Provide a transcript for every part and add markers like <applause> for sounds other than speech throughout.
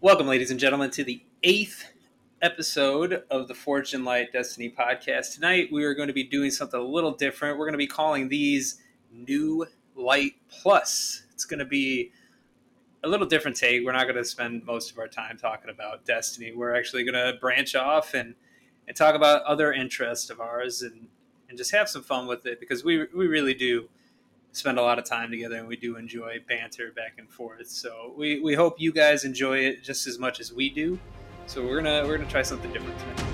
Welcome, ladies and gentlemen, to the eighth episode of the Forged in Light Destiny podcast. Tonight, we are going to be doing something a little different. We're going to be calling these New Light Plus. It's going to be a little different take. We're not going to spend most of our time talking about Destiny. We're actually going to branch off and, and talk about other interests of ours and, and just have some fun with it because we, we really do spend a lot of time together and we do enjoy banter back and forth. So we, we hope you guys enjoy it just as much as we do. So we're gonna we're gonna try something different tonight.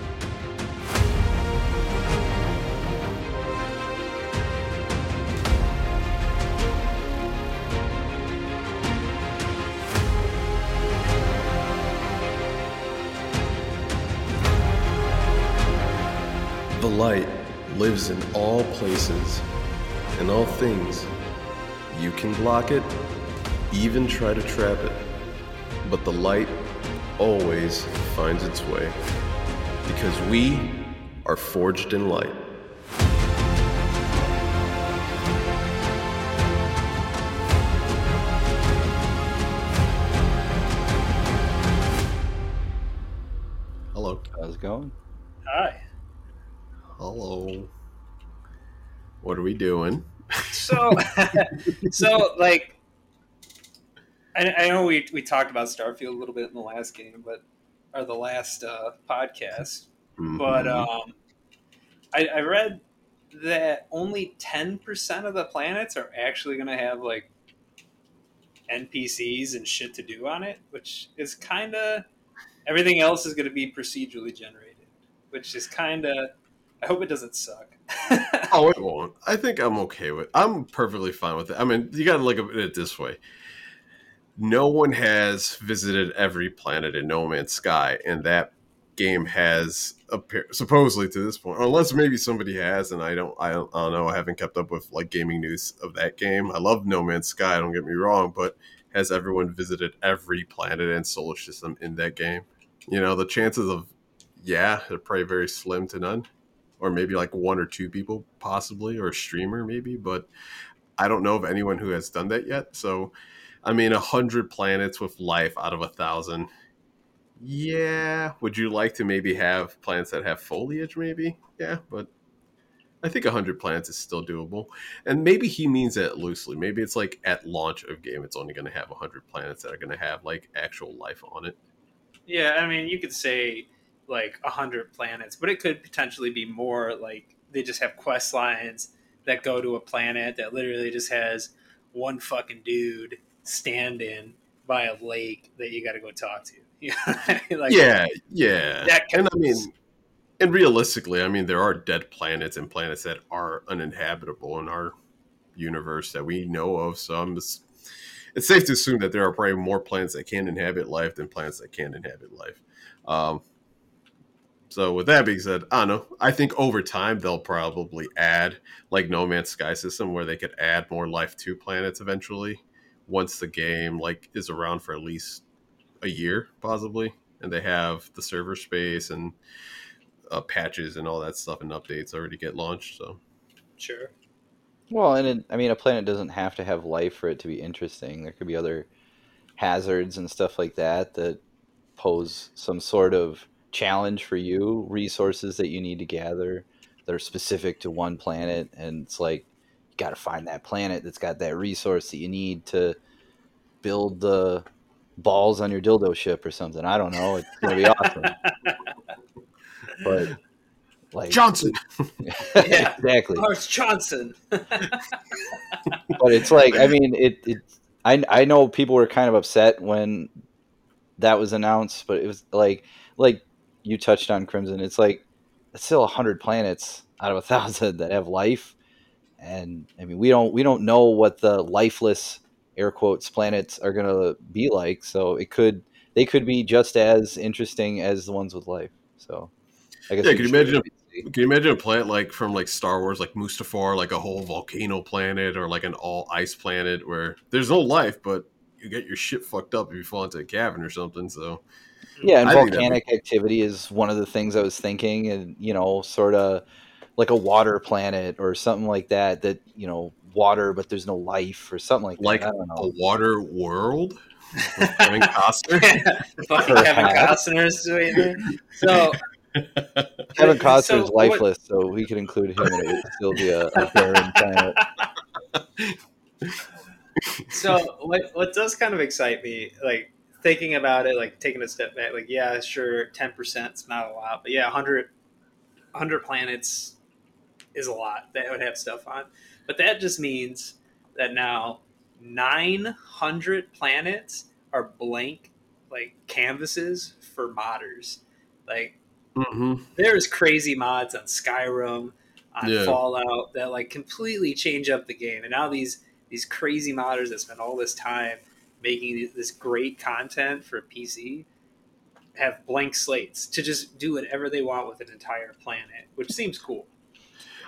The light lives in all places, in all things. You can block it, even try to trap it, but the light always finds its way. Because we are forged in light. Hello. How's it going? Hi. Hello. What are we doing? So <laughs> so like I, I know we we talked about Starfield a little bit in the last game, but or the last uh, podcast. But Mhm. um, I, I read that only ten percent of the planets are actually going to have like NPCs and shit to do on it, which is kind of everything else is going to be procedurally generated, which is kind of. I hope it doesn't suck. <laughs> Oh, it won't. I think I'm okay with. I'm perfectly fine with it. I mean, you got to look at it this way. No one has visited every planet in No Man's Sky, and that game has appear supposedly to this point, unless maybe somebody has, and I don't. I don't, I don't know. I haven't kept up with like gaming news of that game. I love No Man's Sky. Don't get me wrong, but has everyone visited every planet and solar system in that game? You know, the chances of yeah, they're probably very slim to none or maybe like one or two people possibly or a streamer maybe but i don't know of anyone who has done that yet. So i mean a hundred planets with life out of a thousand. Yeah would you like to maybe have planets that have foliage maybe? Yeah but i think a hundred planets is still doable. And maybe he means that loosely. Maybe it's like at launch of game it's only going to have a hundred planets that are going to have like actual life on it. Yeah, I mean, you could say like a hundred planets, but it could potentially be more. Like they just have quest lines that go to a planet that literally just has one fucking dude standing by a lake that you got to go talk to. <laughs> You know what I mean? like, yeah, yeah. That and I mean, and realistically, I mean, there are dead planets and planets that are uninhabitable in our universe that we know of. So I'm just, it's safe to assume that there are probably more planets that can inhabit life than planets that can't inhabit life. Um, so with that being said, I don't know. I think over time they'll probably add like No Man's Sky system where they could add more life to planets eventually once the game like is around for at least a year possibly and they have the server space and uh, patches and all that stuff and updates already get launched so sure. Well, and it, I mean, a planet doesn't have to have life for it to be interesting. There could be other hazards and stuff like that that pose some sort of challenge for you, resources that you need to gather that are specific to one planet. And it's like, you got to find that planet that's got that resource that you need to build the balls on your dildo ship or something. I don't know. It's going to be awesome. <laughs> But, like, johnson <laughs> Yeah. exactly. Lars Johnson. <laughs> but it's like I mean it, it I I know people were kind of upset when that was announced, but it was like like you touched on Crimson. It's like it's still a hundred planets out of a <laughs> thousand that have life, and I mean we don't we don't know what the lifeless air quotes planets are gonna be like. So it could they could be just as interesting as the ones with life. So I guess Yeah, could you imagine wait can you imagine a planet like from like star wars like mustafar like a whole volcano planet or like an all ice planet where there's no life but you get your shit fucked up if you fall into a cavern or something so Yeah, and I think that'd volcanic activity is one of the things I was thinking, and you know, sort of like a water planet or something like that. That you know, water, but there's no life or something like that. Like a water world <laughs> Kevin Costner. Fucking Kevin Costner's doing it. So <laughs> Kevin <laughs> So, Costner's what- lifeless, so we could include him, and it would still be a, a barren planet. so what what does kind of excite me, like thinking about it, like taking a step back, like yeah, sure, ten percent is not a lot, but yeah, 100, 100 planets is a lot that would have stuff on. But that just means that now nine hundred planets are blank like canvases for modders. Like hmm there's crazy mods on Skyrim, on Yeah. Fallout that like completely change up the game. And now these these crazy modders that spend all this time making this great content for PC have blank slates to just do whatever they want with an entire planet, which seems cool.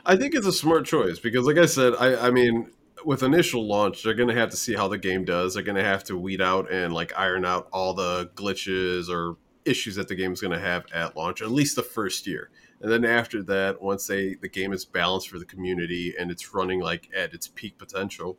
I think it's a smart choice because, like I said, I, I mean, with initial launch, they're going to have to see how the game does. They're going to have to weed out and like iron out all the glitches or issues that the game's going to have at launch, at least the first year. And then after that, once they the game is balanced for the community and it's running like at its peak potential,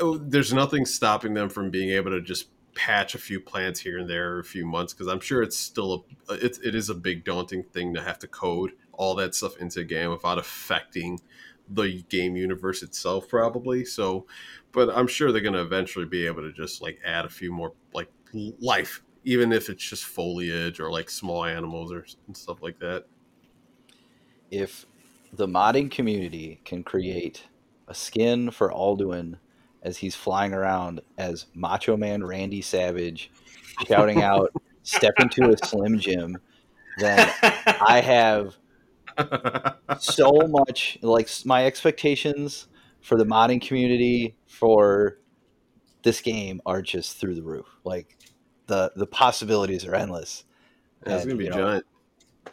Oh, there's nothing stopping them from being able to just patch a few plants here and there a few months because I'm sure it's still a it, it is a big daunting thing to have to code all that stuff into a game without affecting the game universe itself probably. So but i'm sure they're going to eventually be able to just like add a few more like life even if it's just foliage or like small animals or stuff like that. If the modding community can create a skin for Alduin as he's flying around as Macho Man Randy Savage, shouting out, "Step into a Slim Jim," then I have so much like my expectations for the modding community for this game are just through the roof. Like the the possibilities are endless. it's And, going to be you know, giant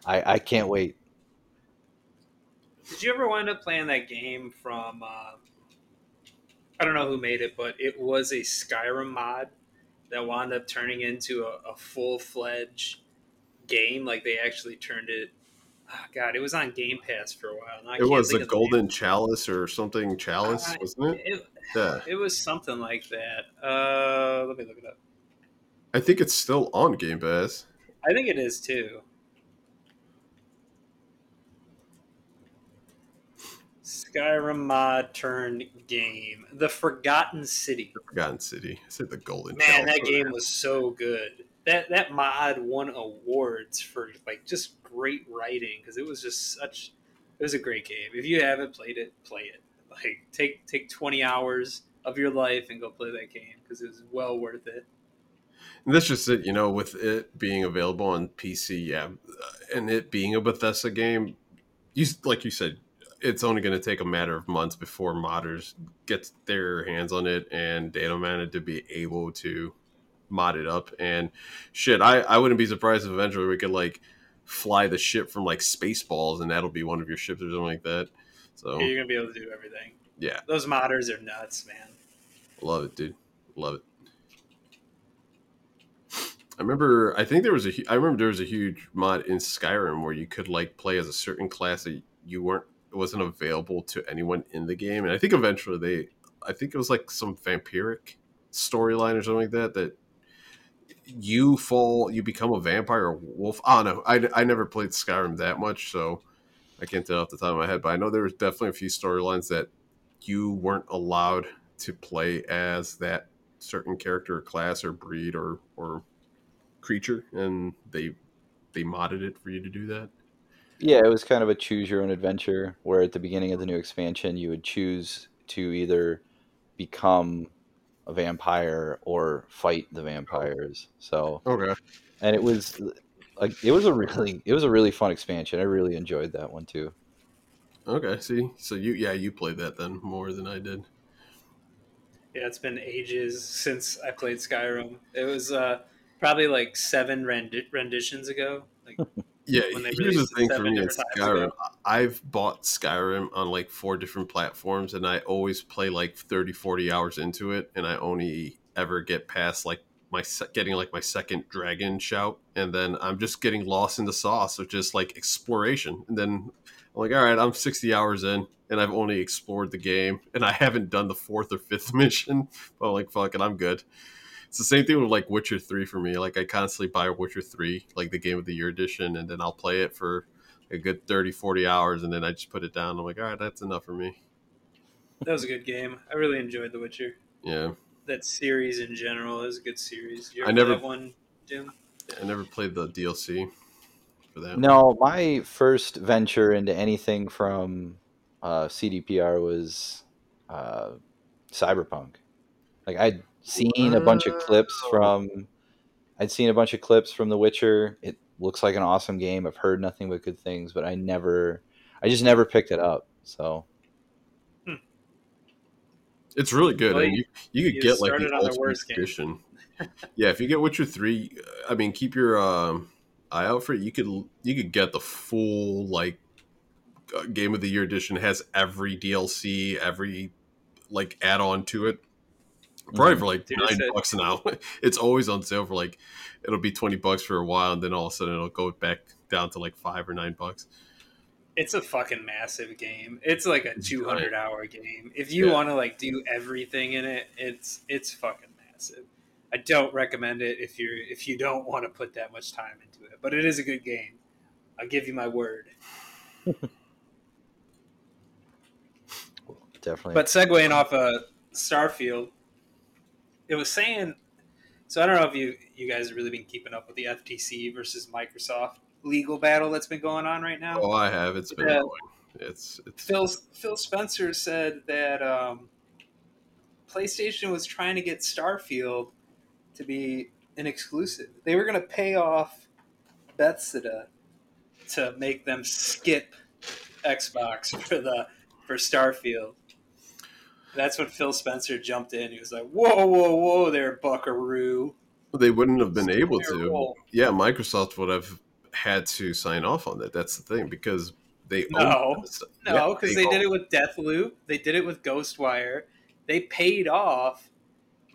I I can't wait. Did you ever wind up playing that game from? Uh, I don't know who made it, but it was a Skyrim mod that wound up turning into a, a full fledged game. Like they actually turned it. Oh God, it was on Game Pass for a while. it was the golden chalice or something chalice Uh, wasn't it It, yeah it was something like that. Uh, let me look it up. i think it's still on game pass I think it is too. Skyrim mod turned game. The Forgotten City. The forgotten city i said the golden Man, that game was so good. That that mod won awards for like just great writing because it was just such. It was a great game. If you haven't played it, play it. Like take take twenty hours of your life and go play that game because it was well worth it. And that's just it, you know, with it being available on PC, yeah, and it being a Bethesda game, you like you said, it's only going to take a matter of months before modders get their hands on it and data mana to be able to mod it up. And shit, I I wouldn't be surprised if eventually we could like fly the ship from like Spaceballs, and that'll be one of your ships or something like that. So You're gonna be able to do everything. yeah, Those modders are nuts, man. Love it, dude. Love it. I remember. I think there was a. I remember there was a huge mod in Skyrim where you could like play as a certain class that you weren't. It wasn't available to anyone in the game, and I think eventually they. I think it was like some vampiric storyline or something like that. That you fall, you become a vampire or wolf. I don't know. I, I never played Skyrim that much, so I can't tell off the top of my head. But I know there was definitely a few storylines that you weren't allowed to play as that certain character or class or breed or or creature and they they modded it for you to do that Yeah, it was kind of a choose your own adventure where at the beginning of the new expansion you would choose to either become a vampire or fight the vampires. So, okay and it was like it was a really it was a really fun expansion. I really enjoyed that one too. okay see so you yeah you played that then more than i did Yeah, it's been ages since I played Skyrim. It was uh, probably like seven rendi- renditions ago. Like, <laughs> yeah When they here's the thing for me skyrim. ago. i've bought skyrim on like four different platforms and i always play like 30 40 hours into it and i only ever get past like my getting like my second dragon shout and then i'm just getting lost in the sauce of just like exploration. And then i'm like all right i'm 60 hours in and i've only explored the game and i haven't done the fourth or fifth <laughs> mission. But I'm like fuck it i'm good it's the same thing with like Witcher Three for me. Like I constantly buy Witcher Three, like the Game of the Year edition, and then I'll play it for a good 30, 40 hours, and then I just put it down. I'm like, all right, that's enough for me. That was a good game. I really enjoyed The Witcher. Yeah, That series in general is a good series. Did You I never- one, Jim? I never played the DLC for that. No, my first venture into anything from uh, CDPR was uh, Cyberpunk. Like I'd seen a bunch of clips from, I'd seen a bunch of clips from The Witcher. It looks like an awesome game. I've heard nothing but good things, but I never, I just never picked it up. So It's really good. Well, and you you could you get like the on the worst edition. yeah, if you get Witcher three, I mean, keep your um, eye out for it. You could you could get the full like uh, Game of the Year edition. It has every DLC, every like add on to it. Probably Mhm. for like Dude, nine it's a- bucks now. <laughs> it's always on sale for like it'll be twenty bucks for a while, and then all of a sudden it'll go back down to like five or nine bucks. It's a fucking massive game. It's like a 200 hour game. If you Yeah. want to like do everything in it, it's it's fucking massive. I don't recommend it if you're if you don't want to put that much time into it, but it is a good game. I'll give you my word. <laughs> definitely. But segueing off of Starfield, it was saying. So I don't know if you you guys have really been keeping up with the FTC versus Microsoft legal battle that's been going on right now. Oh, I have. It's been annoying. It's it's Phil Phil Spencer said that um, PlayStation was trying to get Starfield to be an exclusive. They were going to pay off Bethesda to make them skip Xbox <laughs> for the for Starfield. That's when Phil Spencer jumped in. He was like, "Whoa, whoa, whoa, there, Buckaroo!" they wouldn't have been able to. Terrible. Yeah, Microsoft would have had to sign off on that. That's the thing because they No. own Bethesda. No, Yeah, because they, did it with Deathloop. They did it with Ghostwire. They paid off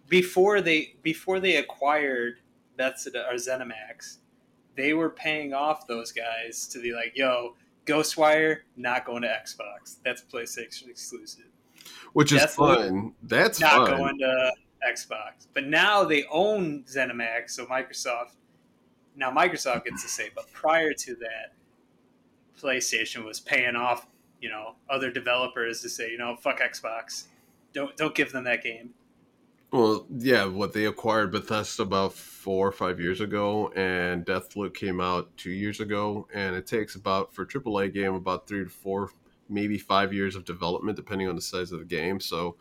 before they before they acquired Bethesda or ZeniMax. They were paying off those guys to be like, "Yo, Ghostwire not going to Xbox. That's PlayStation exclusive. Which is fine. That's not fine. going to Xbox." But now they own ZeniMax, so Microsoft. Now Microsoft gets to say, but prior to that, PlayStation was paying off, you know, other developers to say, you know, fuck Xbox, don't don't give them that game. Well, yeah, what they acquired Bethesda about four or five years ago, and Deathloop came out two years ago, and it takes about for a AAA game about three to four, maybe five years of development, depending on the size of the game. So,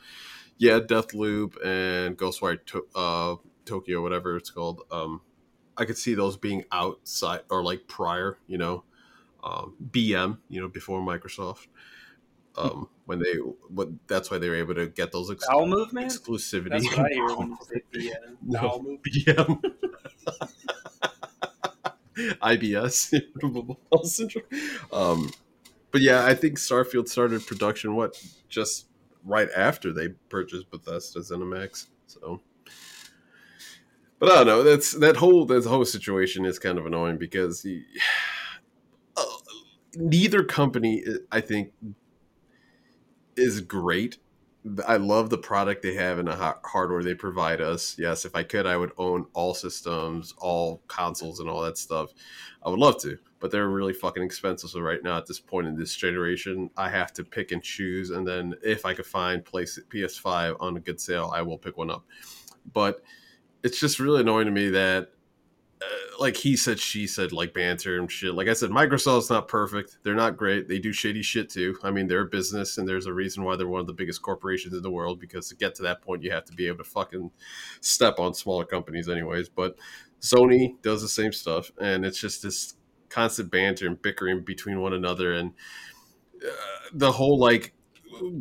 yeah, Deathloop and Ghostwire to- uh, Tokyo, whatever it's called, um, I could see those being outside or like prior, you know, um, BM, you know, before Microsoft. Um, <laughs> when they, what that's why they were able to get those ex- Bowel movement. exclusivity. That's what I hear when you <laughs> say uh, No. BM. IBS, irritable bowel syndrome. Um, but yeah, I think Starfield started production what just right after they purchased Bethesda ZeniMax. So, but I don't know. That's that whole that whole situation is kind of annoying because you, <sighs> uh, neither company, I think, is great. I love the product they have and the hardware they provide us. Yes, if I could, I would own all systems, all consoles, and all that stuff. I would love to, but they're really fucking expensive. So right now, at this point in this generation, I have to pick and choose. And then if I could find place PS5 on a good sale, I will pick one up. But it's just really annoying to me that like he said, she said, like banter and shit. Like I said, Microsoft's not perfect. They're not great. They do shady shit too. I mean, they're a business, and there's a reason why they're one of the biggest corporations in the world. Because to get to that point, you have to be able to fucking step on smaller companies, anyways. But Sony does the same stuff, and it's just this constant banter and bickering between one another, and uh, the whole like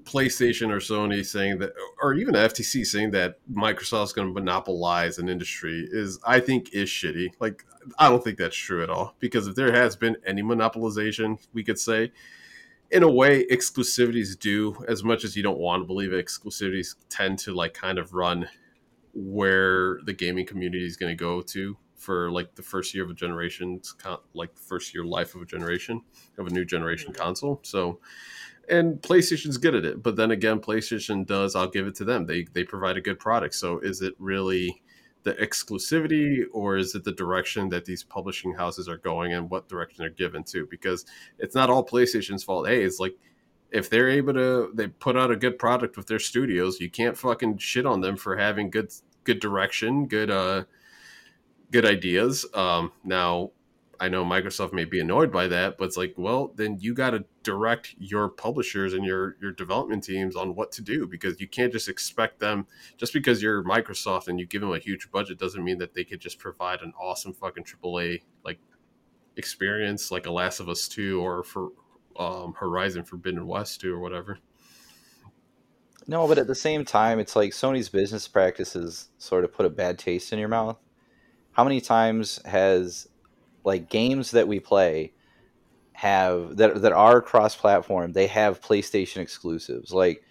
PlayStation or Sony saying that, or even the FTC saying that Microsoft's going to monopolize an industry is, I think, is shitty. Like, I don't think that's true at all. Because if there has been any monopolization, we could say, in a way, exclusivities do, as much as you don't want to believe it, exclusivities tend to like kind of run where the gaming community is going to go to for like the first year of a generation, like the first year life of a generation of a new generation mm-hmm. console. So, and PlayStation's good at it. But then again, PlayStation does. I'll give it to them. They they provide a good product. So is it really the exclusivity or is it the direction that these publishing houses are going and what direction they're given to? Because it's not all PlayStation's fault. Hey, it's like if they're able to they put out a good product with their studios, you can't fucking shit on them for having good good direction, good uh good ideas. Um now I know Microsoft may be annoyed by that, but it's like, well, then you got to direct your publishers and your your development teams on what to do because you can't just expect them just because you're Microsoft and you give them a huge budget doesn't mean that they could just provide an awesome fucking AAA like experience like a Last of Us 2 or for um, Horizon Forbidden West 2 or whatever. No, but at the same time, it's like Sony's business practices sort of put a bad taste in your mouth. How many times has like games that we play have that that are cross platform, they have PlayStation exclusives. Like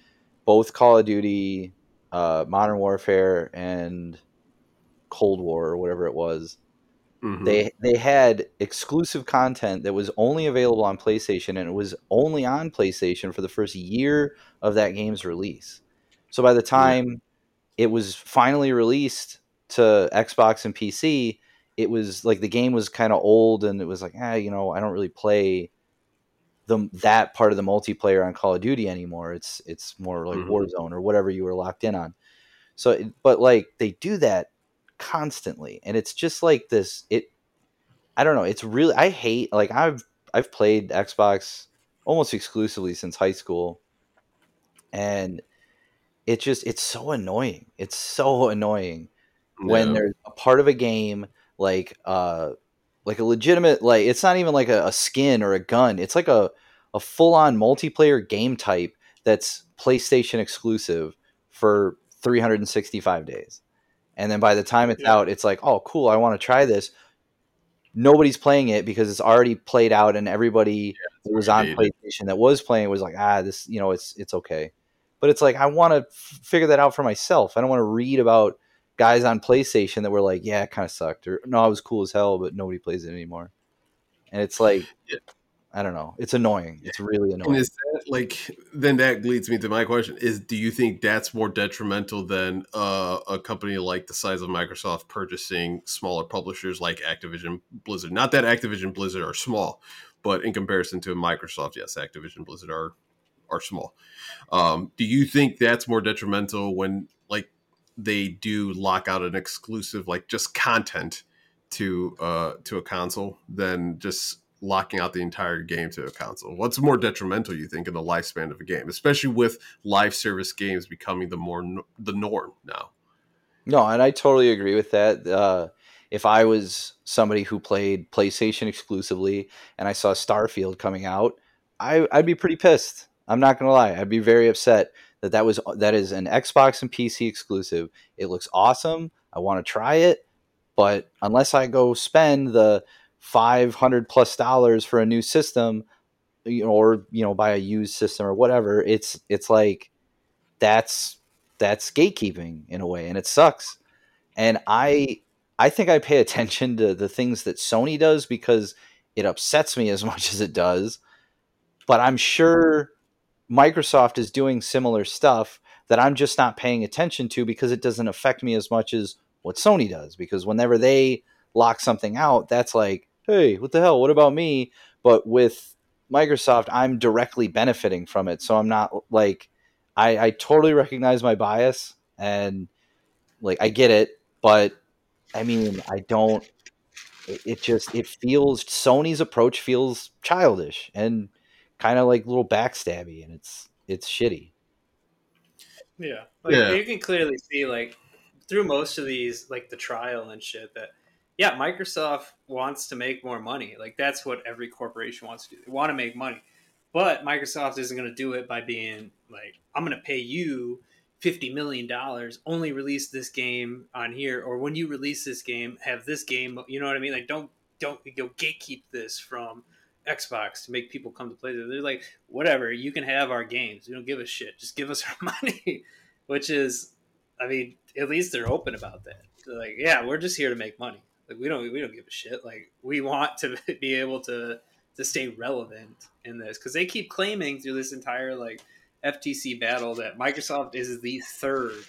both Call of Duty, uh, Modern Warfare, and Cold War or whatever it was. Mm-hmm. They they had exclusive content that was only available on PlayStation, and it was only on PlayStation for the first year of that game's release. So by the time yeah. it was finally released to Xbox and PC, it was like the game was kind of old and it was like, ah, you know, I don't really play the that part of the multiplayer on Call of Duty anymore. It's it's more like mm-hmm. Warzone or whatever you were locked in on. So, but like they do that constantly, and it's just like this. It, I don't know. It's really I hate like I've I've played Xbox almost exclusively since high school, and it just it's so annoying. It's so annoying yeah. when there's a part of a game like uh like a legitimate like it's not even like a, a skin or a gun. It's like a, a full-on multiplayer game type that's playstation exclusive for 365 days. And then by the time it's yeah. out it's like oh cool i want to try this. Nobody's playing it because it's already played out and everybody yeah, that was on playstation that was playing was like ah this you know it's it's okay. But it's like i want to f- figure that out for myself. I don't want to read about guys on PlayStation that were like, "Yeah, it kind of sucked," or "No, it was cool as hell, but nobody plays it anymore." And it's like, yeah. I don't know. It's annoying. It's really annoying. And is that like then that leads me to my question: Is do you think that's more detrimental than uh, a company like the size of Microsoft purchasing smaller publishers like Activision Blizzard? Not that Activision Blizzard are small, but in comparison to Microsoft, yes, Activision Blizzard are are small. Um, do you think that's more detrimental when they do lock out an exclusive like just content to uh to a console than just locking out the entire game to a console. What's more detrimental you think in the lifespan of a game, especially with live service games becoming the more the norm now? No, and I totally agree with that. Uh, if I was somebody who played PlayStation exclusively and I saw Starfield coming out, I, I'd be pretty pissed. I'm not gonna lie, I'd be very upset that that was that is an Xbox and PC exclusive. It looks awesome. I want to try it, but unless I go spend the 500 plus dollars for a new system you know, or you know buy a used system or whatever, it's it's like that's that's gatekeeping in a way and it sucks. And I I think I pay attention to the things that Sony does because it upsets me as <laughs> much as it does. But I'm sure Microsoft is doing similar stuff that I'm just not paying attention to because it doesn't affect me as much as what Sony does. Because whenever they lock something out, that's like, hey, what the hell? What about me? But with Microsoft, I'm directly benefiting from it. So I'm not like, I, I totally recognize my bias and like I get it, but I mean, I don't. It, it just it feels Sony's approach feels childish and kind of like little backstabby, and it's it's shitty. Yeah, like, yeah. You can clearly see like through most of these, like the trial and shit, that yeah, Microsoft wants to make more money. Like that's what every corporation wants to do. They want to make money, but Microsoft isn't going to do it by being like, I'm going to pay you fifty million dollars. Only release this game on here, or when you release this game, have this game. You know what I mean? Like don't don't you know, gatekeep this from Xbox to make people come to play. They're like, whatever, you can have our games. We don't give a shit. Just give us our <laughs> money. Which is, I mean, at least they're open about that. They're like, yeah, we're just here to make money. Like we don't we don't give a shit. Like we want to <laughs> be able to to stay relevant in this because they keep claiming through this entire like FTC battle that Microsoft is the third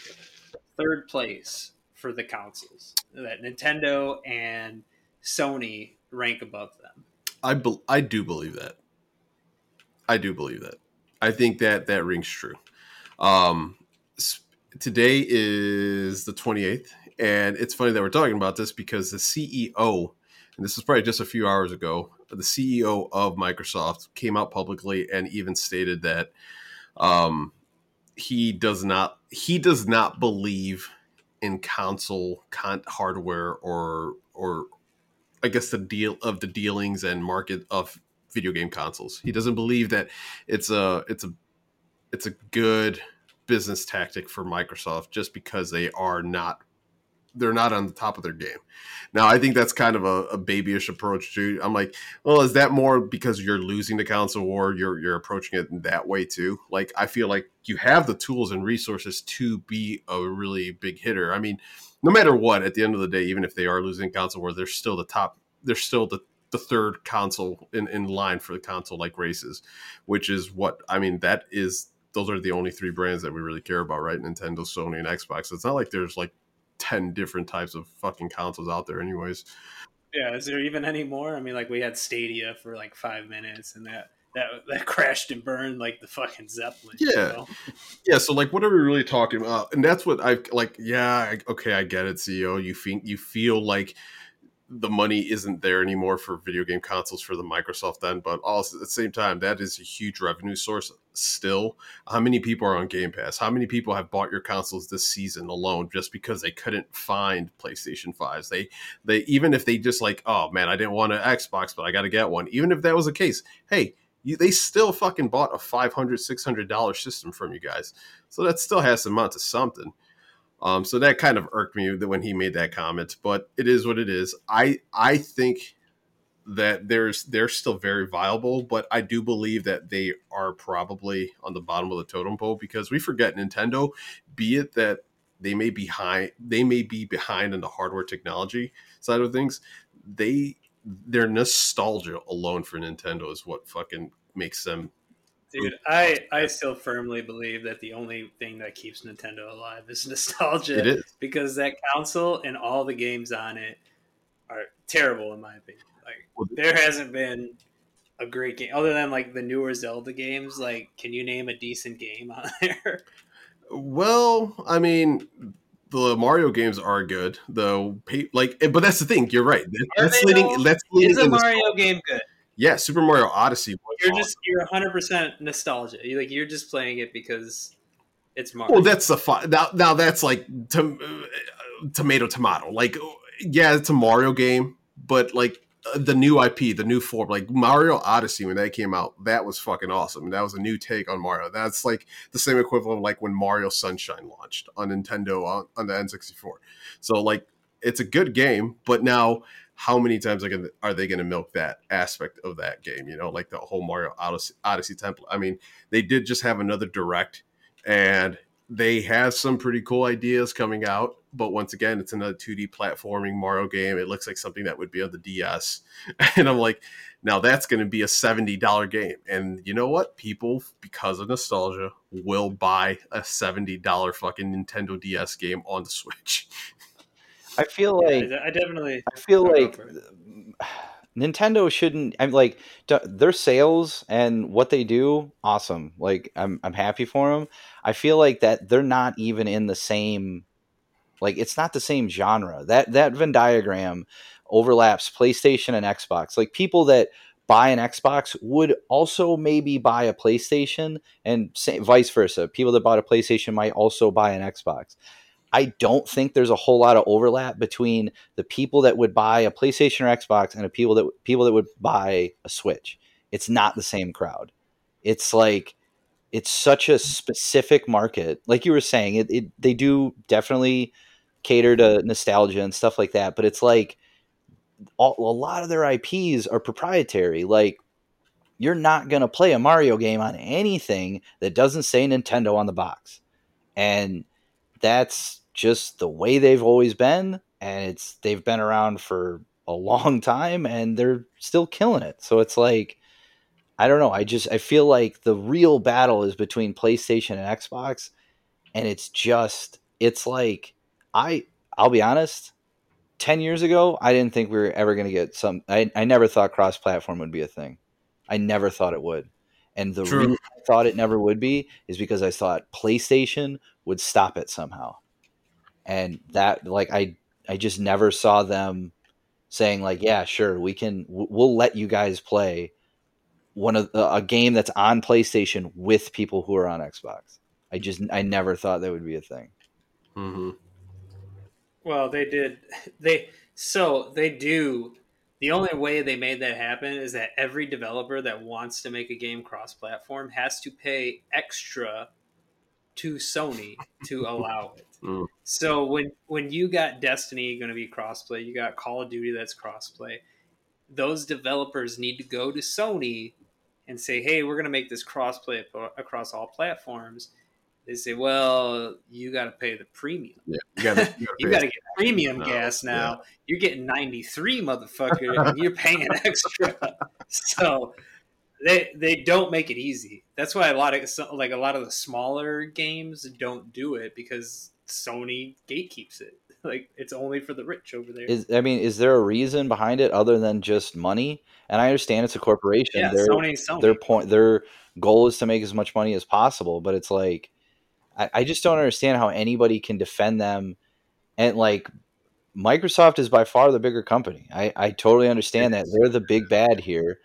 third place for the consoles. That Nintendo and Sony rank above them. I be- I do believe that. I do believe that. I think that that rings true. Um, today is the 28th, and it's funny that we're talking about this because the CEO, and this is probably just a few hours ago, the CEO of Microsoft came out publicly and even stated that um, he does not he does not believe in console con- hardware or or I guess the deal of the dealings and market of video game consoles. He doesn't believe that it's a it's a it's a good business tactic for Microsoft just because they are not they're not on the top of their game. Now, I think that's kind of a, a babyish approach too. I'm like, well, is that more because you're losing the console war? You're you're approaching it in that way too. Like, I feel like you have the tools and resources to be a really big hitter. I mean, no matter what, at the end of the day, even if they are losing console war, they're still the top. They're still the the third console in, in line for the console like races, which is what I mean. That is those are the only three brands that we really care about, right? Nintendo, Sony, and Xbox. It's not like there's like 10 different types of fucking consoles out there anyways yeah is there even any more i mean like we had stadia for like five minutes and that that that crashed and burned like the fucking zeppelin yeah you know? yeah so like what are we really talking about and that's what i like yeah okay i get it ceo you feel you feel like the money isn't there anymore for video game consoles for the Microsoft then, but also at the same time, that is a huge revenue source still. How many people are on Game Pass? How many people have bought your consoles this season alone just because they couldn't find PlayStation 5s? They they even if they just like, oh man, I didn't want an Xbox, but I gotta get one. Even if that was the case, hey, you, they still fucking bought a $500, 600 dollar system from you guys so that still has to amount to something um, so that kind of irked me when he made that comment, but it is what it is. I I think that there's they're still very viable, but I do believe that they are probably on the bottom of the totem pole because we forget Nintendo, be it that they may be high, they may be behind in the hardware technology side of things. They their nostalgia alone for Nintendo is what fucking makes them Dude, I, I still firmly believe that the only thing that keeps Nintendo alive is <laughs> nostalgia. It is. Because that console and all the games on it are terrible in my opinion. Like well, there hasn't been a great game other than like the newer Zelda games. Like, can you name a decent game on <laughs> there? Well, I mean, the Mario games are good, though. Like, but that's the thing. You're right. that's leading. That's leading. Is a Mario game good? yeah, Super Mario Odyssey. you're awesome. just you're 100 percent nostalgia. You like you're just playing it because it's Mario. Well, that's the fun. Now, now that's like uh, tomato tomato. Like, yeah, it's a Mario game, but like Uh, the new IP, the new form, like Mario Odyssey when that came out, that was fucking awesome. That was a new take on Mario. That's like the same equivalent like when Mario Sunshine launched on Nintendo on, on the N64. So like it's a good game, but now how many times are they going to milk that aspect of that game? You know, like the whole Mario Odyssey, Odyssey template. I mean, they did just have another direct, and they have some pretty cool ideas coming out. But once again, it's another 2D platforming Mario game. It looks like something that would be on the DS, <laughs> and I'm like, now that's going to be a seventy dollar game. And you know what? People, because of nostalgia, will buy a seventy dollar fucking Nintendo DS game on the Switch. <laughs> I feel like I definitely. I feel like Nintendo shouldn't. I'm like their sales and what they do. Awesome. Like I'm I'm happy for them. I feel like that they're not even in the same. Like it's not the same genre. That that Venn diagram overlaps PlayStation and Xbox. Like people that buy an Xbox would also maybe buy a PlayStation, and vice versa. People that bought a PlayStation might also buy an Xbox. I don't think there's a whole lot of overlap between the people that would buy a PlayStation or Xbox and the people that people that would buy a Switch. It's not the same crowd. It's like it's such a specific market. Like you were saying, it, it they do definitely cater to nostalgia and stuff like that, but it's like all, a lot of their IPs are proprietary. Like you're not going to play a Mario game on anything that doesn't say Nintendo on the box. And that's just the way they've always been and it's they've been around for a long time and they're still killing it. So it's like I don't know, I just I feel like the real battle is between PlayStation and Xbox and it's just it's like I I'll be honest. Ten years ago, I didn't think we were ever going to get some. I, I never thought cross-platform would be a thing. I never thought it would. And the True. reason I thought it never would be is because I thought PlayStation would stop it somehow. And that, like, I I just never saw them saying like, yeah, sure, we can, we'll let you guys play one of a game that's on PlayStation with people who are on Xbox. I just I never thought that would be a thing. Mm-hmm. Well, they did. <laughs> They so they do. The only way they made that happen is that every developer that wants to make a game cross-platform has to pay extra to Sony to <laughs> allow it. Mm. So when when you got Destiny going to be crossplay, you got Call of Duty that's crossplay. Those developers need to go to Sony and say, "Hey, we're going to make this crossplay ap- across all platforms." They say, "Well, you got to pay the premium. Yeah, you gotta, you <laughs> You gotta got to get premium No, gas now. You're getting 93, motherfucker, and you're paying <laughs> extra." so they they don't make it easy. That's why a lot of like a lot of the smaller games don't do it because Sony gatekeeps it. <laughs> Like it's only for the rich over there. Is I mean, is there a reason behind it other than just money? And I understand it's a corporation. yeah, Their Sony, Sony. their point their goal is to make as much money as possible, but it's like I, I just don't understand how anybody can defend them and like Microsoft is by far the bigger company. I, I totally understand that. They're the big bad here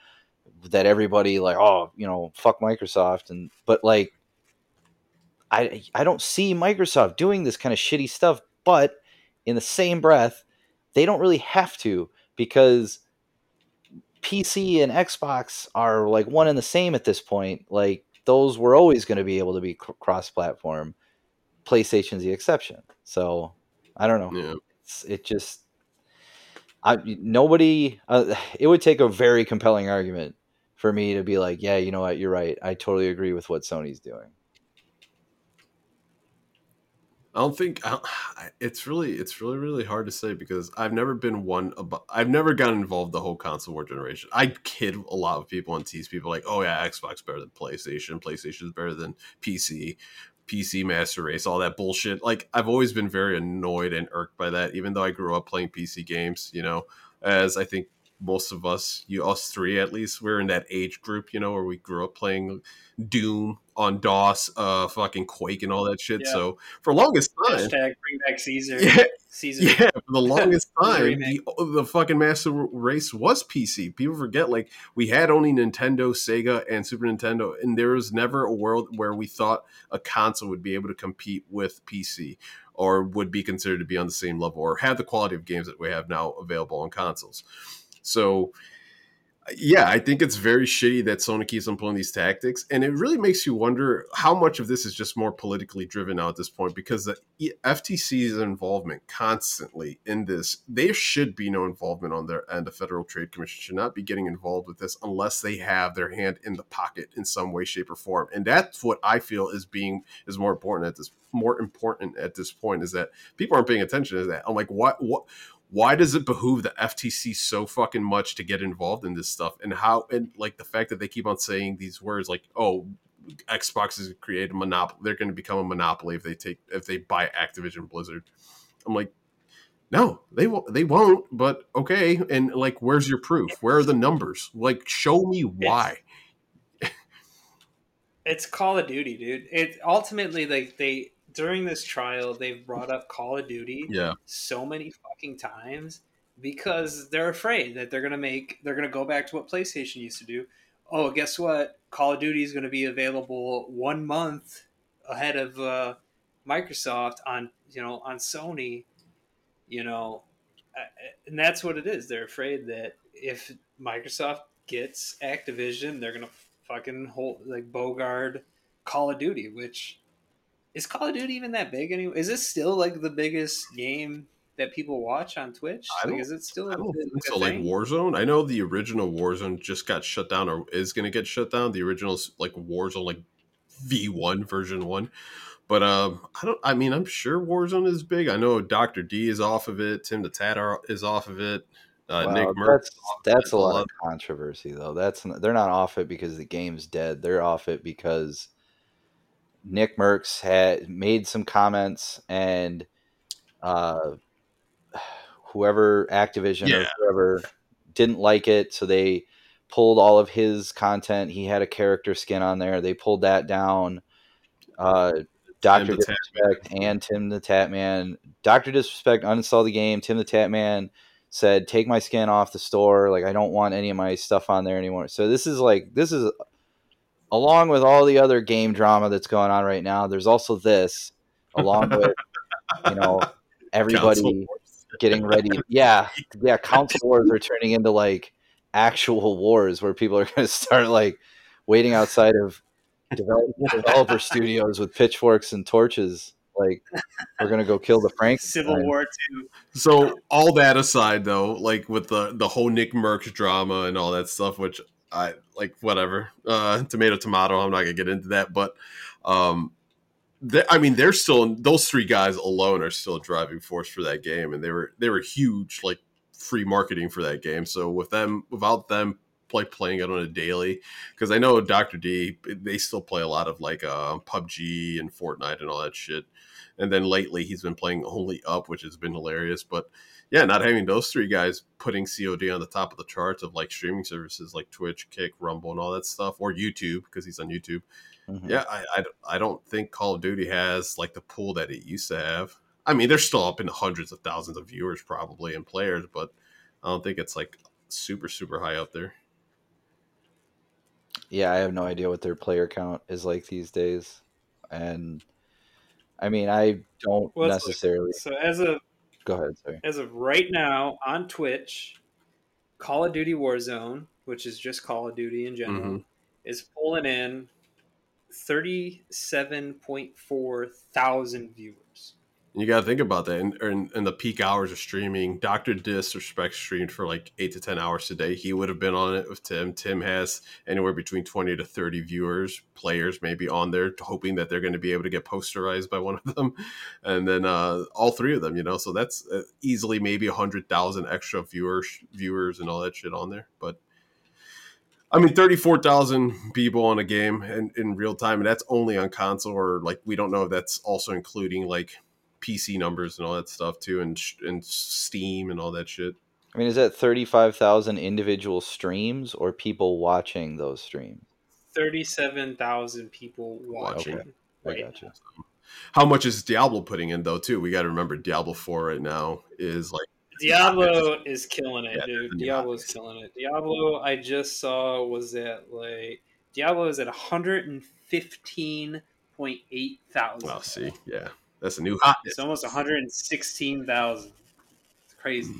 that everybody like, oh, you know, fuck Microsoft and but like I I don't see Microsoft doing this kind of shitty stuff, but in the same breath, they don't really have to because PC and Xbox are like one and the same at this point. Like those were always going to be able to be cr- cross-platform. PlayStation's the exception. So I don't know. Yeah. It's, it just I nobody. Uh, <sighs> it would take a very compelling argument for me to be like, yeah, you know what, you're right. I totally agree with what Sony's doing. I don't think I <sighs> it's really it's really really hard to say because I've never been one about I've never gotten involved the whole console war generation. I kid a lot of people and tease people like, oh yeah, Xbox better than PlayStation, PlayStation is better than PC, PC Master Race, all that bullshit. Like I've always been very annoyed and irked by that, even though I grew up playing PC games. You know, as I think most of us, you us three at least, we're in that age group, you know, where we grew up playing Doom on DOS, uh, fucking Quake and all that shit. Yeah. So for longest time, Hashtag bring back Caesar. <laughs> yeah, Caesar. yeah, for the longest <laughs> time, the, the fucking Master Race was PC. People forget, like, we had only Nintendo, Sega, and Super Nintendo, and there was never a world where we thought a console would be able to compete with PC or would be considered to be on the same level or have the quality of games that we have now available on consoles. So, yeah, I think it's very shitty that Sony keeps employing these tactics, and it really makes you wonder how much of this is just more politically driven now at this point. Because the FTC's involvement constantly in this, there should be no involvement on their end. The Federal Trade Commission should not be getting involved with this unless they have their hand in the pocket in some way, shape, or form. And that's what I feel is being is more important at this more important at this point is that people aren't paying attention to that. I'm like, what what why does it behoove the FTC so fucking much to get involved in this stuff? And how and like the fact that they keep on saying these words like, oh, Xbox is create a monopoly. They're going to become a monopoly if they take if they buy Activision Blizzard. I'm like, no, they won't. They won't. But okay, and like, where's your proof? Where are the numbers? Like, show me why. It's Call of Duty, dude. It ultimately like they during this trial they've brought up Call of Duty Yeah, so many fucking times because they're afraid that they're gonna make they're gonna go back to what PlayStation used to do. Oh, guess what? Call of Duty is gonna be available one month ahead of uh, Microsoft on you know on Sony. You know, and that's what it is. They're afraid that if Microsoft gets Activision, they're gonna fucking hold like Bogard Call of Duty, which is Call of Duty even that big anyway? Is this still like the biggest game that people watch on Twitch? I Like, is it still I don't a think so. a Like? Warzone, I know the original Warzone just got shut down or is going to get shut down. The original like Warzone, like V one version one. But um, I don't. I mean, I'm sure Warzone is big. I know Doctor D is off of it. Tim the Tatman is off of it. Uh, Wow, Nick Merck. that's that's a I lot of controversy though. That's they're not off it because the game's dead. They're off it because Nickmercs had made some comments and uh, whoever Activision or whoever didn't like it, so they pulled all of his content. He had a character skin on there. They pulled that down. Uh, Doctor. Disrespect and Tim the Tatman. Doctor Disrespect uninstalled the game. Tim the Tatman said, "Take my skin off the store. Like I don't want any of my stuff on there anymore." So this is like this is along with all the other game drama that's going on right now. There's also this, along <laughs> with you know everybody getting ready. Yeah, yeah. console wars are turning into like actual wars where people are <laughs> going to start like waiting outside of develop, developer <laughs> studios with pitchforks and torches. Like we're going to go kill the Frank. Civil War Two. So all that aside, though, like with the the whole Nickmercs drama and all that stuff, which I like, whatever. Uh, tomato, tomato. I'm not gonna get into that, but um, they, I mean, they're still those three guys alone are still a driving force for that game, and they were they were huge, like free marketing for that game. So with them, without them. Like playing it on a daily because I know Dr. D they still play a lot of like uh, PUBG and Fortnite and all that shit. And then lately he's been playing only up, which has been hilarious. But yeah, not having those three guys putting COD on the top of the charts of like streaming services like Twitch, Kick, Rumble, and all that stuff, or YouTube because he's on YouTube. Mhm. Yeah, I, I, I don't think Call of Duty has like the pool that it used to have. I mean, they're still up in the hundreds of thousands of viewers probably and players, but I don't think it's like super super high up there. Yeah, I have no idea what their player count is like these days, and I mean, I don't Well, it's like- necessarily. So as of Go ahead, sorry. as of right now on Twitch, Call of Duty Warzone, which is just Call of Duty in general, Mhm. is pulling in thirty-seven point four thousand viewers. You got to think about that. In, in the peak hours of streaming, Dr. Disrespect streamed for like eight to 10 hours today. He would have been on it with Tim. Tim has anywhere between 20 to 30 viewers, players maybe on there, hoping that they're going to be able to get posterized by one of them. <laughs> And then uh, all three of them, you know, so that's uh, easily maybe a 100,000 extra viewers, viewers and all that shit on there. But I mean, 34,000 people on a game in, in real time, and that's only on console, or like we don't know if that's also including like PC numbers and all that stuff too, and and Steam and all that shit. I mean, is that thirty-five thousand individual streams or people watching those streams? Thirty-seven thousand people watching. Okay. I Right. gotcha. How much is Diablo putting in though too? We got to remember Diablo Four right now is like Diablo is killing it, Yeah, dude. yeah. Diablo's killing it. Diablo, I just saw was at like Diablo is at one hundred and fifteen point eight thousand. well, see, yeah, that's a new hot. It's almost one hundred and sixteen thousand. It's crazy.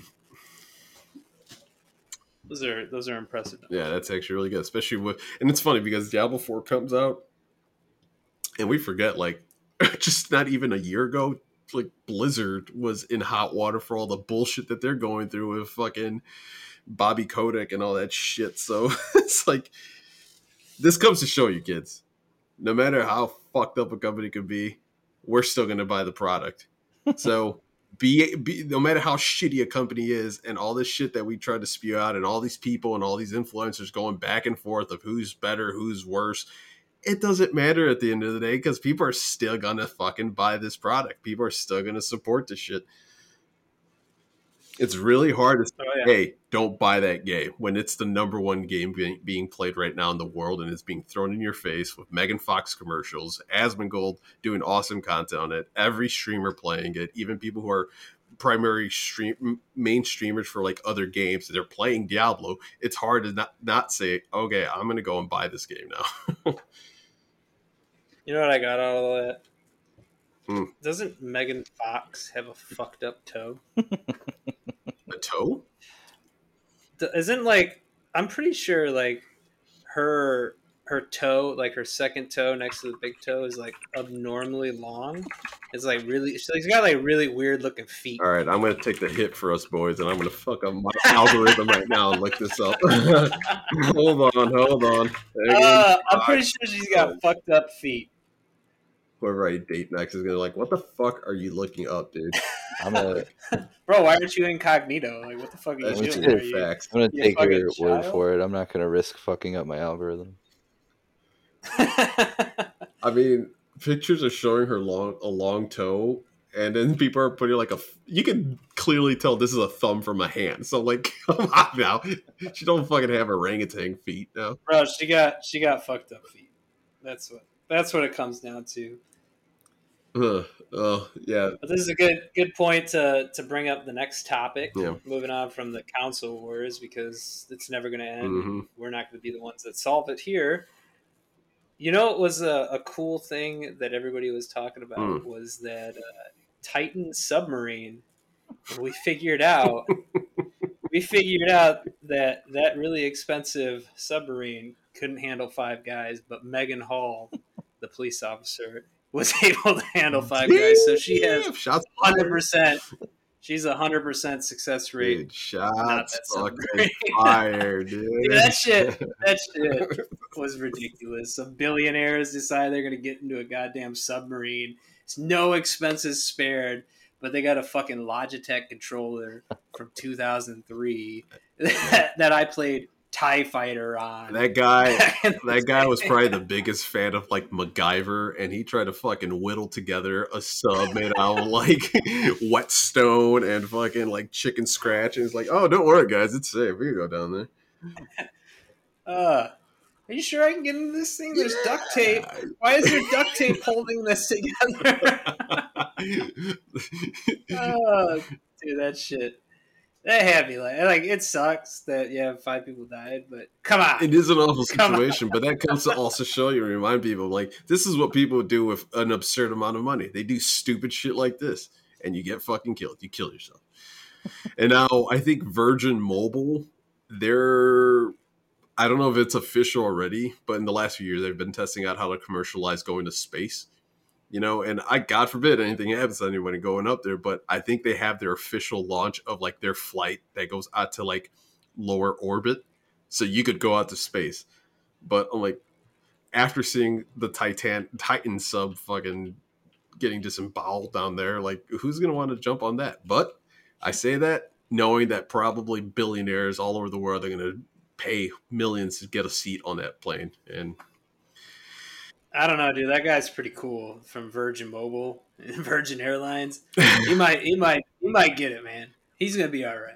Those are those are impressive. Yeah, that's actually really good, especially with, and it's funny because Diablo Four comes out, and we forget like <laughs> just not even a year ago, like Blizzard was in hot water for all the bullshit that they're going through with fucking Bobby Kotick and all that shit. So <laughs> it's like this comes to show you, kids, no matter how fucked up a company could be, we're still going to buy the product. So. Be, be no matter how shitty a company is and all this shit that we try to spew out and all these people and all these influencers going back and forth of who's better who's worse it doesn't matter at the end of the day because people are still gonna fucking buy this product people are still gonna support this shit it's really hard to say Oh, yeah. hey don't buy that game when it's the number one game being, being played right now in the world and it's being thrown in your face with megan fox commercials asmongold doing awesome content on it every streamer playing it even people who are primary stream main streamers for like other games they're playing diablo it's hard to not, not say okay i'm gonna go and buy this game now <laughs> You know what I got out of that? Hmm. Doesn't Megan Fox have a fucked up toe? <laughs> Isn't like I'm pretty sure like her her toe, like her second toe next to the big toe, is like abnormally long. It's like really, she's got like really weird looking feet. all right i'm gonna take the hit for us boys and i'm gonna fuck up my algorithm right now and look this up <laughs> hold on hold on Uh, I'm pretty sure she's got fucked up feet. Whoever I date next is gonna be like, what the fuck are you looking up, dude? I'm gonna, <laughs> Bro, why aren't you incognito? Like, what the fuck are you That's Let's doing? just Are you- facts. I'm gonna You take fucking your word for it. I'm not gonna risk fucking up my algorithm. <laughs> I mean, pictures are showing her long a long toe, and then people are putting like a. You can clearly tell this is a thumb from a hand. So like, <laughs> come on now, she don't fucking have orangutan feet now. Bro, she got she got fucked up feet. That's what that's what it comes down to. Uh, oh yeah, But this is a good good point to to bring up the next topic. Yeah. Moving on from the console wars because it's never going to end. hmm We're not going to be the ones that solve it here. You know, it was a, a cool thing that everybody was talking about Mm. was that uh, Titan submarine. We figured out. <laughs> we figured out that that really expensive submarine couldn't handle five guys, but Megan Hall, the police officer, was <laughs> able to handle five guys. So she has shots hundred fired. percent. She's a hundred percent success rate. Dude, shots fucking <laughs> fired, dude. Dude, that shit, that <laughs> shit was ridiculous. Some billionaires decide they're gonna get into a goddamn submarine. It's no expenses spared, but they got a fucking Logitech controller from 2003 that, that I played Tie Fighter on. That guy, back in the that guy was probably the biggest fan of like MacGyver, and he tried to fucking whittle together a sub made out of like <laughs> whetstone and fucking like chicken scratch. And he's like, "Oh, don't worry, guys, it's safe. We can go down there." <laughs> Uh, are you sure I can get into this thing? There's duct tape. Why is there duct tape holding this together? <laughs> oh, dude, that shit. That had me like, like it sucks that yeah, five people died, but come on, it is an awful situation, but that comes to also show you and remind people like this is what people do with an absurd amount of money. They do stupid shit like this, and you get fucking killed. You kill yourself. and now I think Virgin Mobile, they're I don't know if it's official already, but in the last few years they've been testing out how to commercialize going to space. You know, and I God forbid anything happens to anybody going up there, but I think they have their official launch of like their flight that goes out to like lower orbit. So you could go out to space. But I'm like after seeing the Titan Titan sub fucking getting disemboweled down there, like who's gonna want to jump on that? But I say that knowing that probably billionaires all over the world are gonna pay millions to get a seat on that plane. And I don't know, dude. That guy's pretty cool from Virgin Mobile, <laughs> Virgin Airlines. He <laughs> might, he might, he might get it, man. He's gonna be all right.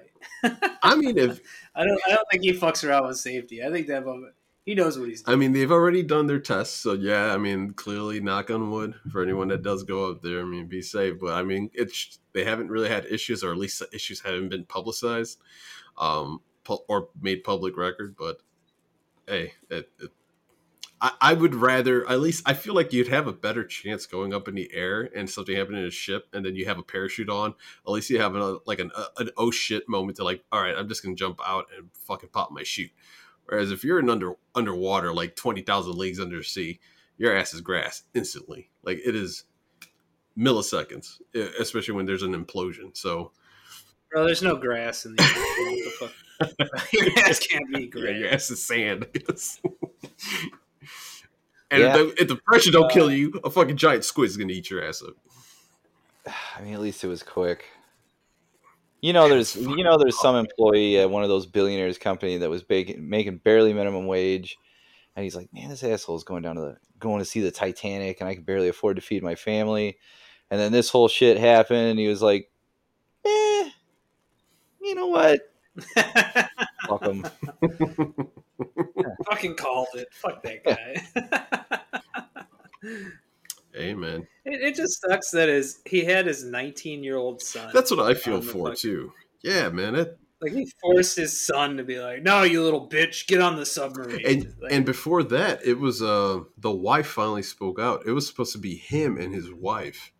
I mean if <laughs> I don't, I don't think he fucks around with safety. I think that moment, he knows what he's doing. I mean they've already done their tests, so yeah, I mean clearly knock on wood for anyone that does go up there. I mean be safe. But I mean it's they haven't really had issues or at least the issues haven't been publicized. Um or made public record, but hey, it, it, I, I would rather at least I feel like you'd have a better chance going up in the air and something happening in a ship, and then you have a parachute on. At least you have a, uh, like an uh, an oh shit moment to like, all right, I'm just gonna jump out and fucking pop my chute. Whereas if you're in under underwater, like twenty thousand leagues under sea, your ass is grass instantly. Like it is milliseconds, especially when there's an implosion. So Bro, there's no grass in the ocean. What the fuck? <laughs> Your ass can't be <laughs> Yeah, grass. your ass is sand. <laughs> Yes. and Yeah. if, the, if the pressure don't kill you, a fucking giant squid is gonna eat your ass up. <sighs> I mean, at least it was quick. You know, there's you know there's some employee at one of those billionaires company that was making making barely minimum wage, and he's like, "Man, this asshole is going down to the going to see the Titanic, and I can barely afford to feed my family." And then this whole shit happened, and he was like, "Eh, you know what? Fuck <laughs> 'em." Fucking called it. Fuck that <laughs> guy. Amen. it, it just sucks that his he had his 19 year old son. that's what I feel for fucking- too. Yeah, man. It, like he forced his son to be like, "No, you little bitch, get on the submarine." and Like, and before that, it was uh the wife finally spoke out. It was supposed to be him and his wife,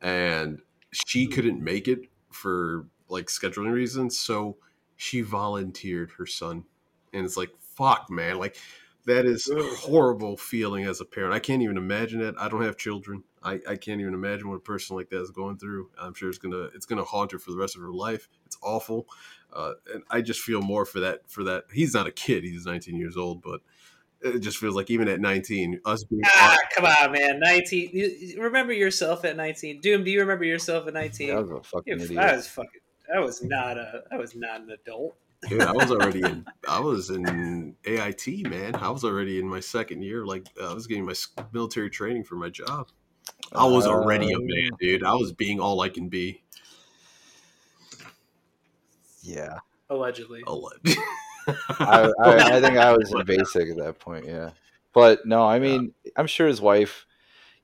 and she couldn't make it for like scheduling reasons, so she volunteered her son, and it's like fuck, man, like that is a horrible feeling as a parent. I can't even imagine it. I don't have children. I, I can't even imagine what a person like that is going through. I'm sure it's gonna it's gonna haunt her for the rest of her life. It's awful, uh, and I just feel more for that for that. He's not a kid. He's 19 years old, but it just feels like even at 19, us being ah, come on, man. 19. You, you remember yourself at 19? Doom, do you remember yourself at 19? That was a fucking You- idiot. I was fucking. I was not a. I was not an adult. Dude, I was already in. <laughs> I was in AIT, man. I was already in my second year. Like I was getting my military training for my job. I was already a Uh, man, dude. I was being all I can be. Yeah, Allegedly. Alleged. <laughs> I, I, I think I was <laughs> in basic at that point. Yeah, but no, I mean, I'm sure his wife.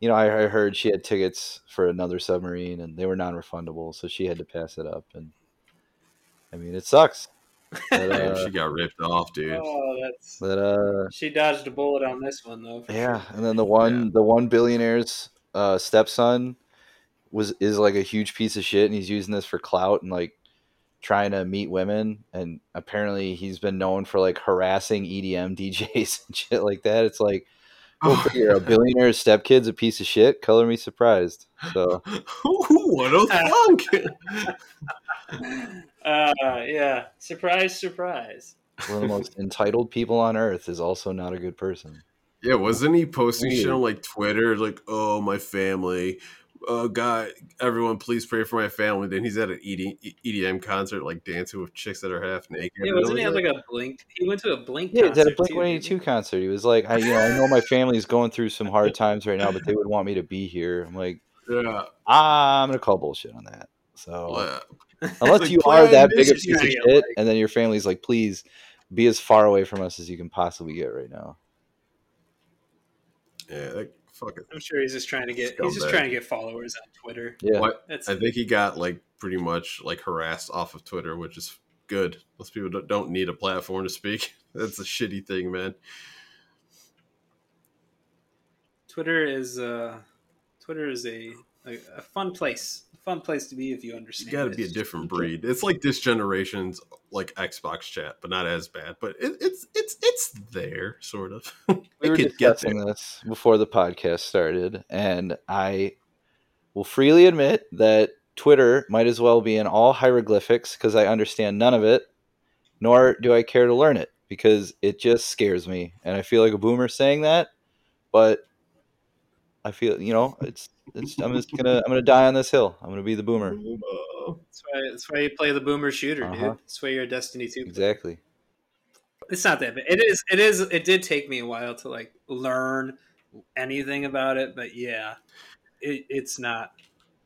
You know, I, I heard she had tickets for another submarine, and they were non-refundable, so she had to pass it up. And I mean, it sucks. But, <laughs> uh, she got ripped off, dude. Oh, that's but uh, she dodged a bullet on this one though. Yeah, sure. and then the one Yeah. the one billionaire's uh, stepson was is like a huge piece of shit, and he's using this for clout and like trying to meet women. And apparently, he's been known for like harassing EDM DJs <laughs> and shit like that. It's like, go figure, a billionaire's stepkid's a piece of shit. Color me surprised. So <laughs> what a <laughs> thunk! Uh, yeah. Surprise, surprise. one of the most entitled people on earth is also not a good person. Yeah, wasn't he posting shit on like Twitter, like, "Oh, my family, uh, God, everyone, please pray for my family." Then he's at an ED, EDM concert, like dancing with chicks that are half naked. Yeah, wasn't he at like a Blink? He went to a Blink. Yeah, he's at a concert, Blink too, One didn't Eighty Two concert. He was like, I, you know, I know my family's going through some hard times right now, but they would want me to be here. I'm like, yeah, I'm gonna call bullshit on that. So well, <laughs> unless Like, you are that big a piece of guy, shit, like- and then your family's like, please be as far away from us as you can possibly get right now. yeah, like, fuck it. I'm sure he's just trying to get. He's just trying to get followers on Twitter. Yeah, What? That's I think he got like pretty much like harassed off of Twitter, which is good. Most people don't- don't need a platform to speak. <laughs> That's a shitty thing, man. Twitter is. uh Twitter is a a, a fun place. A fun place to be if you understand. You understand. got to be a different breed. It's like this generation's like Xbox chat, but not as bad. But it, it's it's it's there, sort of. <laughs> we were could get discussing this before the podcast started, and I will freely admit that Twitter might as well be in all hieroglyphics because I understand none of it, nor do I care to learn it because it just scares me, and I feel like a boomer saying that, but I feel you know it's it's I'm just gonna I'm gonna die on this hill. I'm gonna be the boomer. That's why. That's why you play the boomer shooter, Uh-huh. dude. That's why you're a Destiny two. Exactly. It's not that bad. It is. It is. It did take me a while to like learn anything about it, but yeah, it, it's not.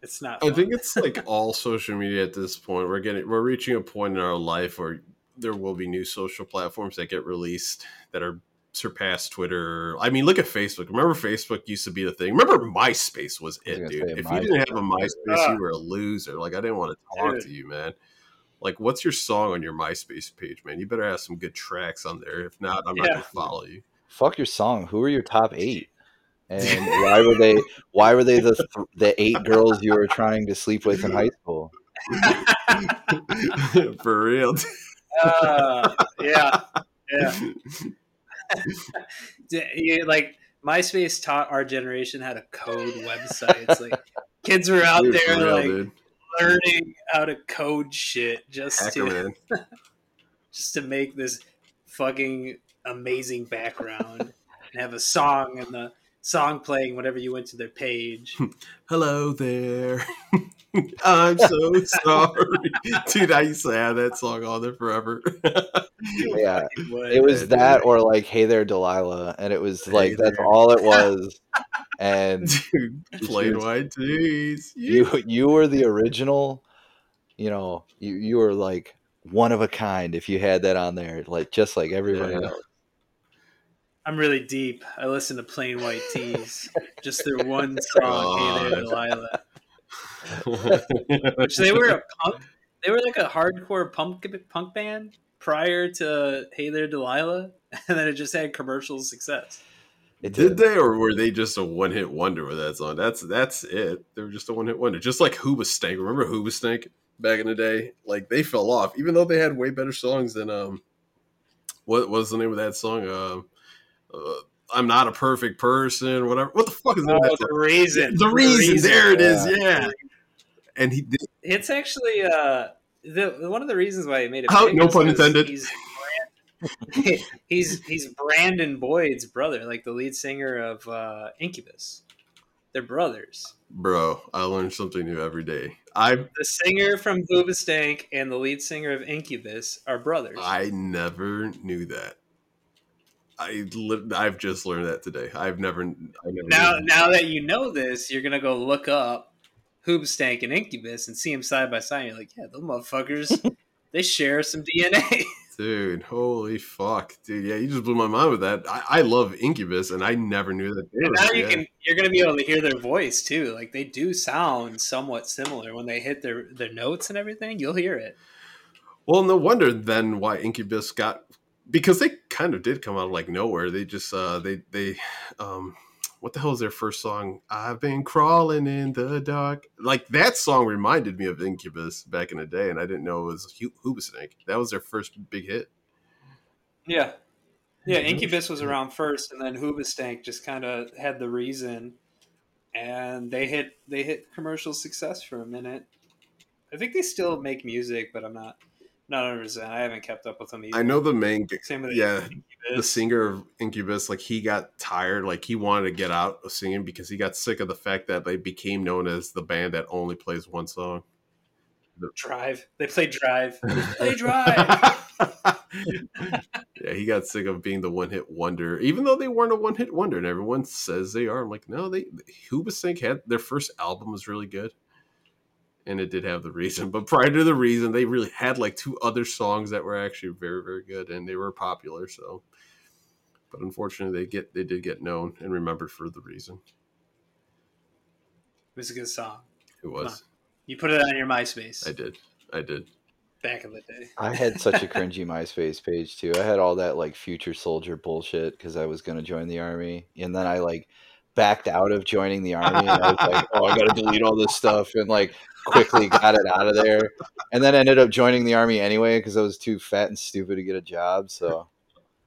It's not. I think it's like <laughs> all social media at this point. We're getting we're reaching a point in our life where there will be new social platforms that get released that are surpass Twitter. I mean, look at Facebook. Remember Facebook used to be the thing. Remember MySpace was I was it, dude. say If you didn't have a MySpace, Ah. you were a loser. Like I didn't want to talk Dude. to you, man. Like, what's your song on your MySpace page, man? You better have some good tracks on there. If not, I'm not gonna follow you. Fuck your song. Who are your top eight? <laughs> And why were they? Why were they the th- the eight girls you were trying to sleep with in high school? <laughs> For real. <laughs> Uh, yeah, yeah. <laughs> You- like MySpace taught our generation how to code websites. Like kids were out Dude, there real, like dude. learning how to code shit just to <laughs> just to make this fucking amazing background and have a song and the song playing whenever you went to their page. <laughs> Hello there. <laughs> I'm so sorry. Dude, I used to have that song on there forever. <laughs> Yeah, it was that or like "Hey there, Delilah," and it was like Hey that's there. all it was. And Dude, plain was- white tees. you you were the original. You know, you you were like one of a kind if you had that on there, like just like everybody Yeah. else. I'm really deep. I listen to Plain White T's. Just their one song, Hey There, Delilah. <laughs> Which they were a punk. They were like a hardcore punk punk band prior to Hey There, Delilah, <laughs> and then it just had commercial success. It Did they, or were they just a one hit wonder with that song? That's that's it. They were just a one hit wonder, just like Hoobastank. Remember Hoobastank back in the day? Like they fell off, even though they had way better songs than um, what was the name of that song? Um, uh, I'm not a perfect person. Whatever. What the fuck is that? Oh, the reason. the reason. There it is. Yeah. Yeah. And he did. It's actually uh, the one of the reasons why he made it. How- no pun intended. He's, Brand- <laughs> he's he's Brandon Boyd's brother, like the lead singer of uh, Incubus. They're brothers. Bro, I learned something new every day. I The singer from Hoobastank and the lead singer of Incubus are brothers. I never knew that. I li- I've just learned that today. I've never. I never Now, knew. now that you know this, you're gonna go look up Hoobastank and Incubus and see them side by side. You're like, yeah, those motherfuckers, <laughs> they share some DNA. dude, holy fuck, dude. Yeah, you just blew my mind with that. I, I love Incubus, and I never knew that. They And now you yeah. can you're gonna be able to hear their voice too. Like they do sound somewhat similar when they hit their their notes and everything. You'll hear it. Well, no wonder then why Incubus got because they kind of did come out of like nowhere. They just uh they they um what the hell is their first song? I've been crawling in the dark. Like that song reminded me of Incubus back in the day, and I didn't know it was Hu- Hoobastank. That was their first big hit. Yeah. Yeah. Incubus was around first, and then Hoobastank just kind of had the reason, and they hit they hit commercial success for a minute. I think they still make music, but I'm not not 100. I haven't kept up with them. Either. I know the main Same with yeah Incubus. the singer of Incubus, like he got tired, like he wanted to get out of singing because he got sick of the fact that they became known as the band that only plays one song. Drive. They play Drive. <laughs> They play Drive. yeah, he got sick of being the one hit wonder, even though they weren't a one hit wonder, and everyone says they are. I'm like, no, they Hoobastank had their first album was really good, and it did have the reason. But prior to the reason, they really had like two other songs that were actually very, very good, and they were popular. So, but unfortunately, they get they did get known and remembered for the reason. It was a good song. It was. You put it on your MySpace I did. I did. back in the day. I had such a <laughs> cringy MySpace page too. I had all that like future soldier bullshit because I was gonna join the army, and then I like backed out of joining the army. And I was like, oh, I gotta delete all this stuff, and like quickly got it out of there. And then ended up joining the army anyway because I was too fat and stupid to get a job. So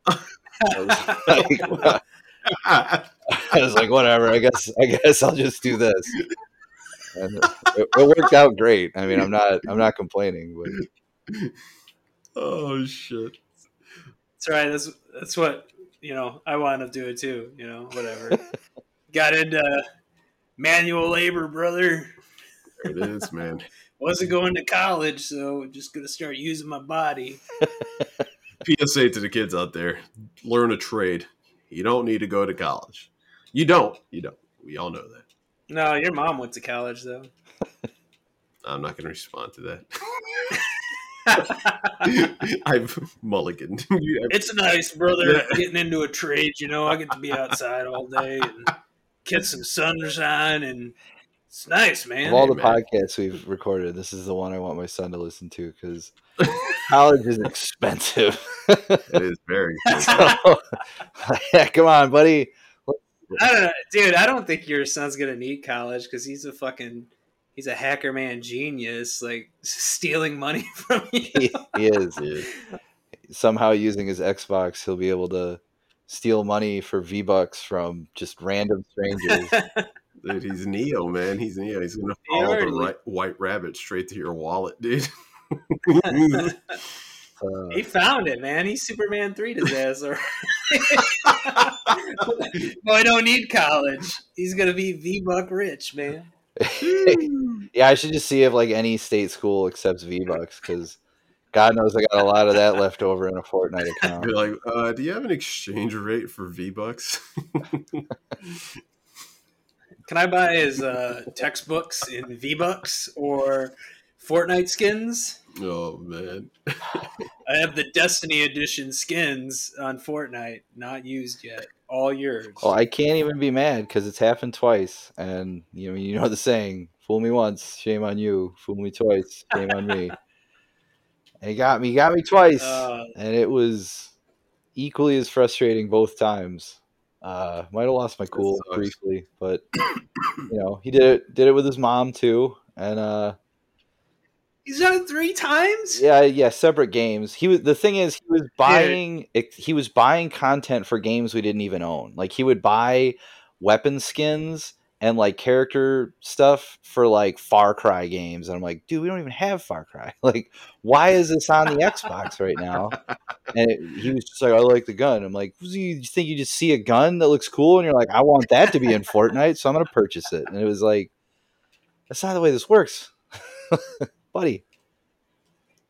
I was like, <laughs> I was like, whatever. I guess I guess I'll just do this. And it, it worked out great. I mean, I'm not I'm not complaining, but oh shit. That's right. That's that's what you know. I wound up doing too. You know, whatever. <laughs> Got into manual labor, brother. It is, man. <laughs> Wasn't going to college, so just gonna start using my body. PSA to the kids out there: learn a trade. You don't need to go to college. You don't. You don't. We all know that. No, your mom went to college though. <laughs> I'm not going to respond to that. <laughs> I've mulliganed. It's nice, brother, Yeah. getting into a trade. You know, I get to be outside all day and get some sunshine, and it's nice, man. of all the man. podcasts we've recorded, this is the one I want my son to listen to because <laughs> college is expensive. it is very. <laughs> Good. so, <laughs> yeah, come on, buddy. I don't know, dude. I don't think your son's gonna need college because he's a fucking he's a hacker man genius, like stealing money from you. He, he is Yeah. somehow using his Xbox. He'll be able to steal money for V bucks from just random strangers. Dude, he's Neo, man. He's Neo. He's going to follow the right, white rabbit straight to your wallet, dude. Uh, he <laughs> found it, man. He's Superman three to his ass. Or boy, don't need college. He's gonna be V Buck rich, man. <laughs> yeah, I should just see if like any state school accepts V bucks because God knows I got a lot of that left over in a Fortnite account. Be like, uh, do you have an exchange rate for V Bucks? <laughs> Can I buy his uh, textbooks in V Bucks or Fortnite skins? oh man, <laughs> I have the Destiny Edition skins on Fortnite, not used yet. All yours. Well, I can't even be mad because it's happened twice, and you know you know the saying: "Fool me once, shame on you. Fool me twice, shame on me." And he got me, he got me twice, Uh, and it was equally as frustrating both times. Uh, might have lost my cool briefly, but <coughs> you know he did it did it with his mom too, and uh, he's done it three times. yeah, yeah, separate games. He was the thing is he was buying it, he was buying content for games we didn't even own. Like he would buy weapon skins and like character stuff for like Far Cry games, and I'm like, dude, we don't even have Far Cry. <laughs> Like, why is this on the Xbox right now? <laughs> And it, he was just like, I like the gun. I'm like, you you think you just see a gun that looks cool, and you're like, I want that to be in Fortnite, so I'm gonna purchase it. And it was like, that's not the way this works, <laughs> buddy.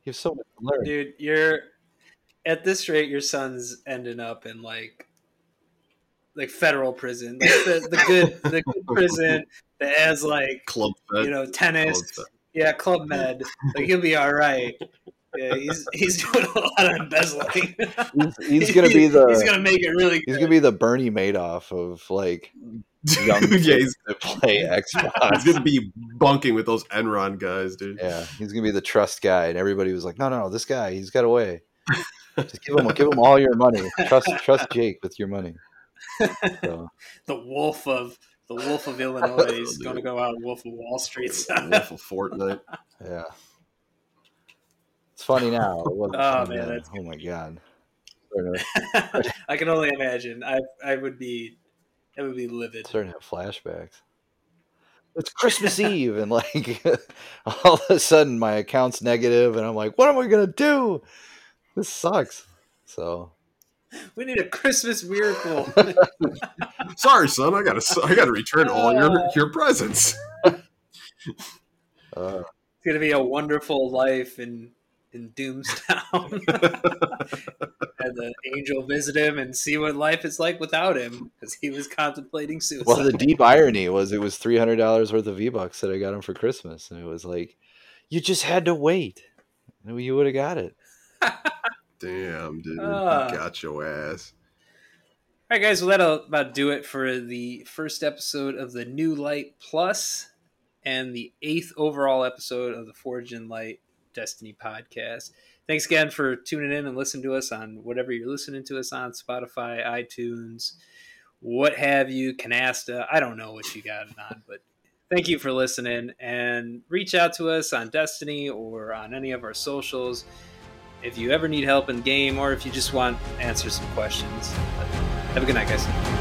You have so much to learn. Dude, you're at this rate, your son's ending up in like like federal prison, like the, the good the <laughs> good prison that has like Club Fed. you know tennis, Fed. yeah, Club Med. Like he'll be all right. Yeah, he's he's doing a lot of embezzling. He's, he's gonna be <laughs> the he's gonna make it really. he's gonna be the Bernie Madoff of like young <laughs> yeah, kids he's, that play Xbox. he's gonna be bunking with those Enron guys, dude. Yeah, he's gonna be the trust guy, and everybody was like, "No, no, no, this guy, he's got away. Just give him, give him all your money. Trust, trust Jake with your money." So, <laughs> the wolf of the wolf of <laughs> Illinois is going to go out Wolf of Wall Street. Wolf of Fortnite. yeah, it's funny now. It <laughs> wasn't Oh, man, then. oh my god. I can only imagine. I I would be, I would be livid. starting to have flashbacks. It's Christmas Eve, and like all of a sudden my account's negative, and I'm like, "What am I gonna do? This sucks." So <laughs> We need a Christmas miracle. <laughs> Sorry, son. I gotta. I gotta return all your <laughs> your presents. uh, It's gonna be a wonderful life in in Doomstown. and the angel visit him and see what life is like without him because he was contemplating suicide. Well, the deep irony was it was three hundred dollars worth of V Bucks that I got him for Christmas, and it was like, you just had to wait, and you would have got it. Damn, dude. Ah. Got your ass. All right, guys. Well, that'll about do it for the first episode of the New Light Plus and the eighth overall episode of the Forged In Light Destiny podcast. Thanks again for tuning in and listening to us on whatever you're listening to us on Spotify, iTunes, what have you, Canasta. I don't know what you got it on, but thank you for listening and reach out to us on Destiny or on any of our socials if you ever need help in game or if you just want to answer some questions. Have a good night, guys.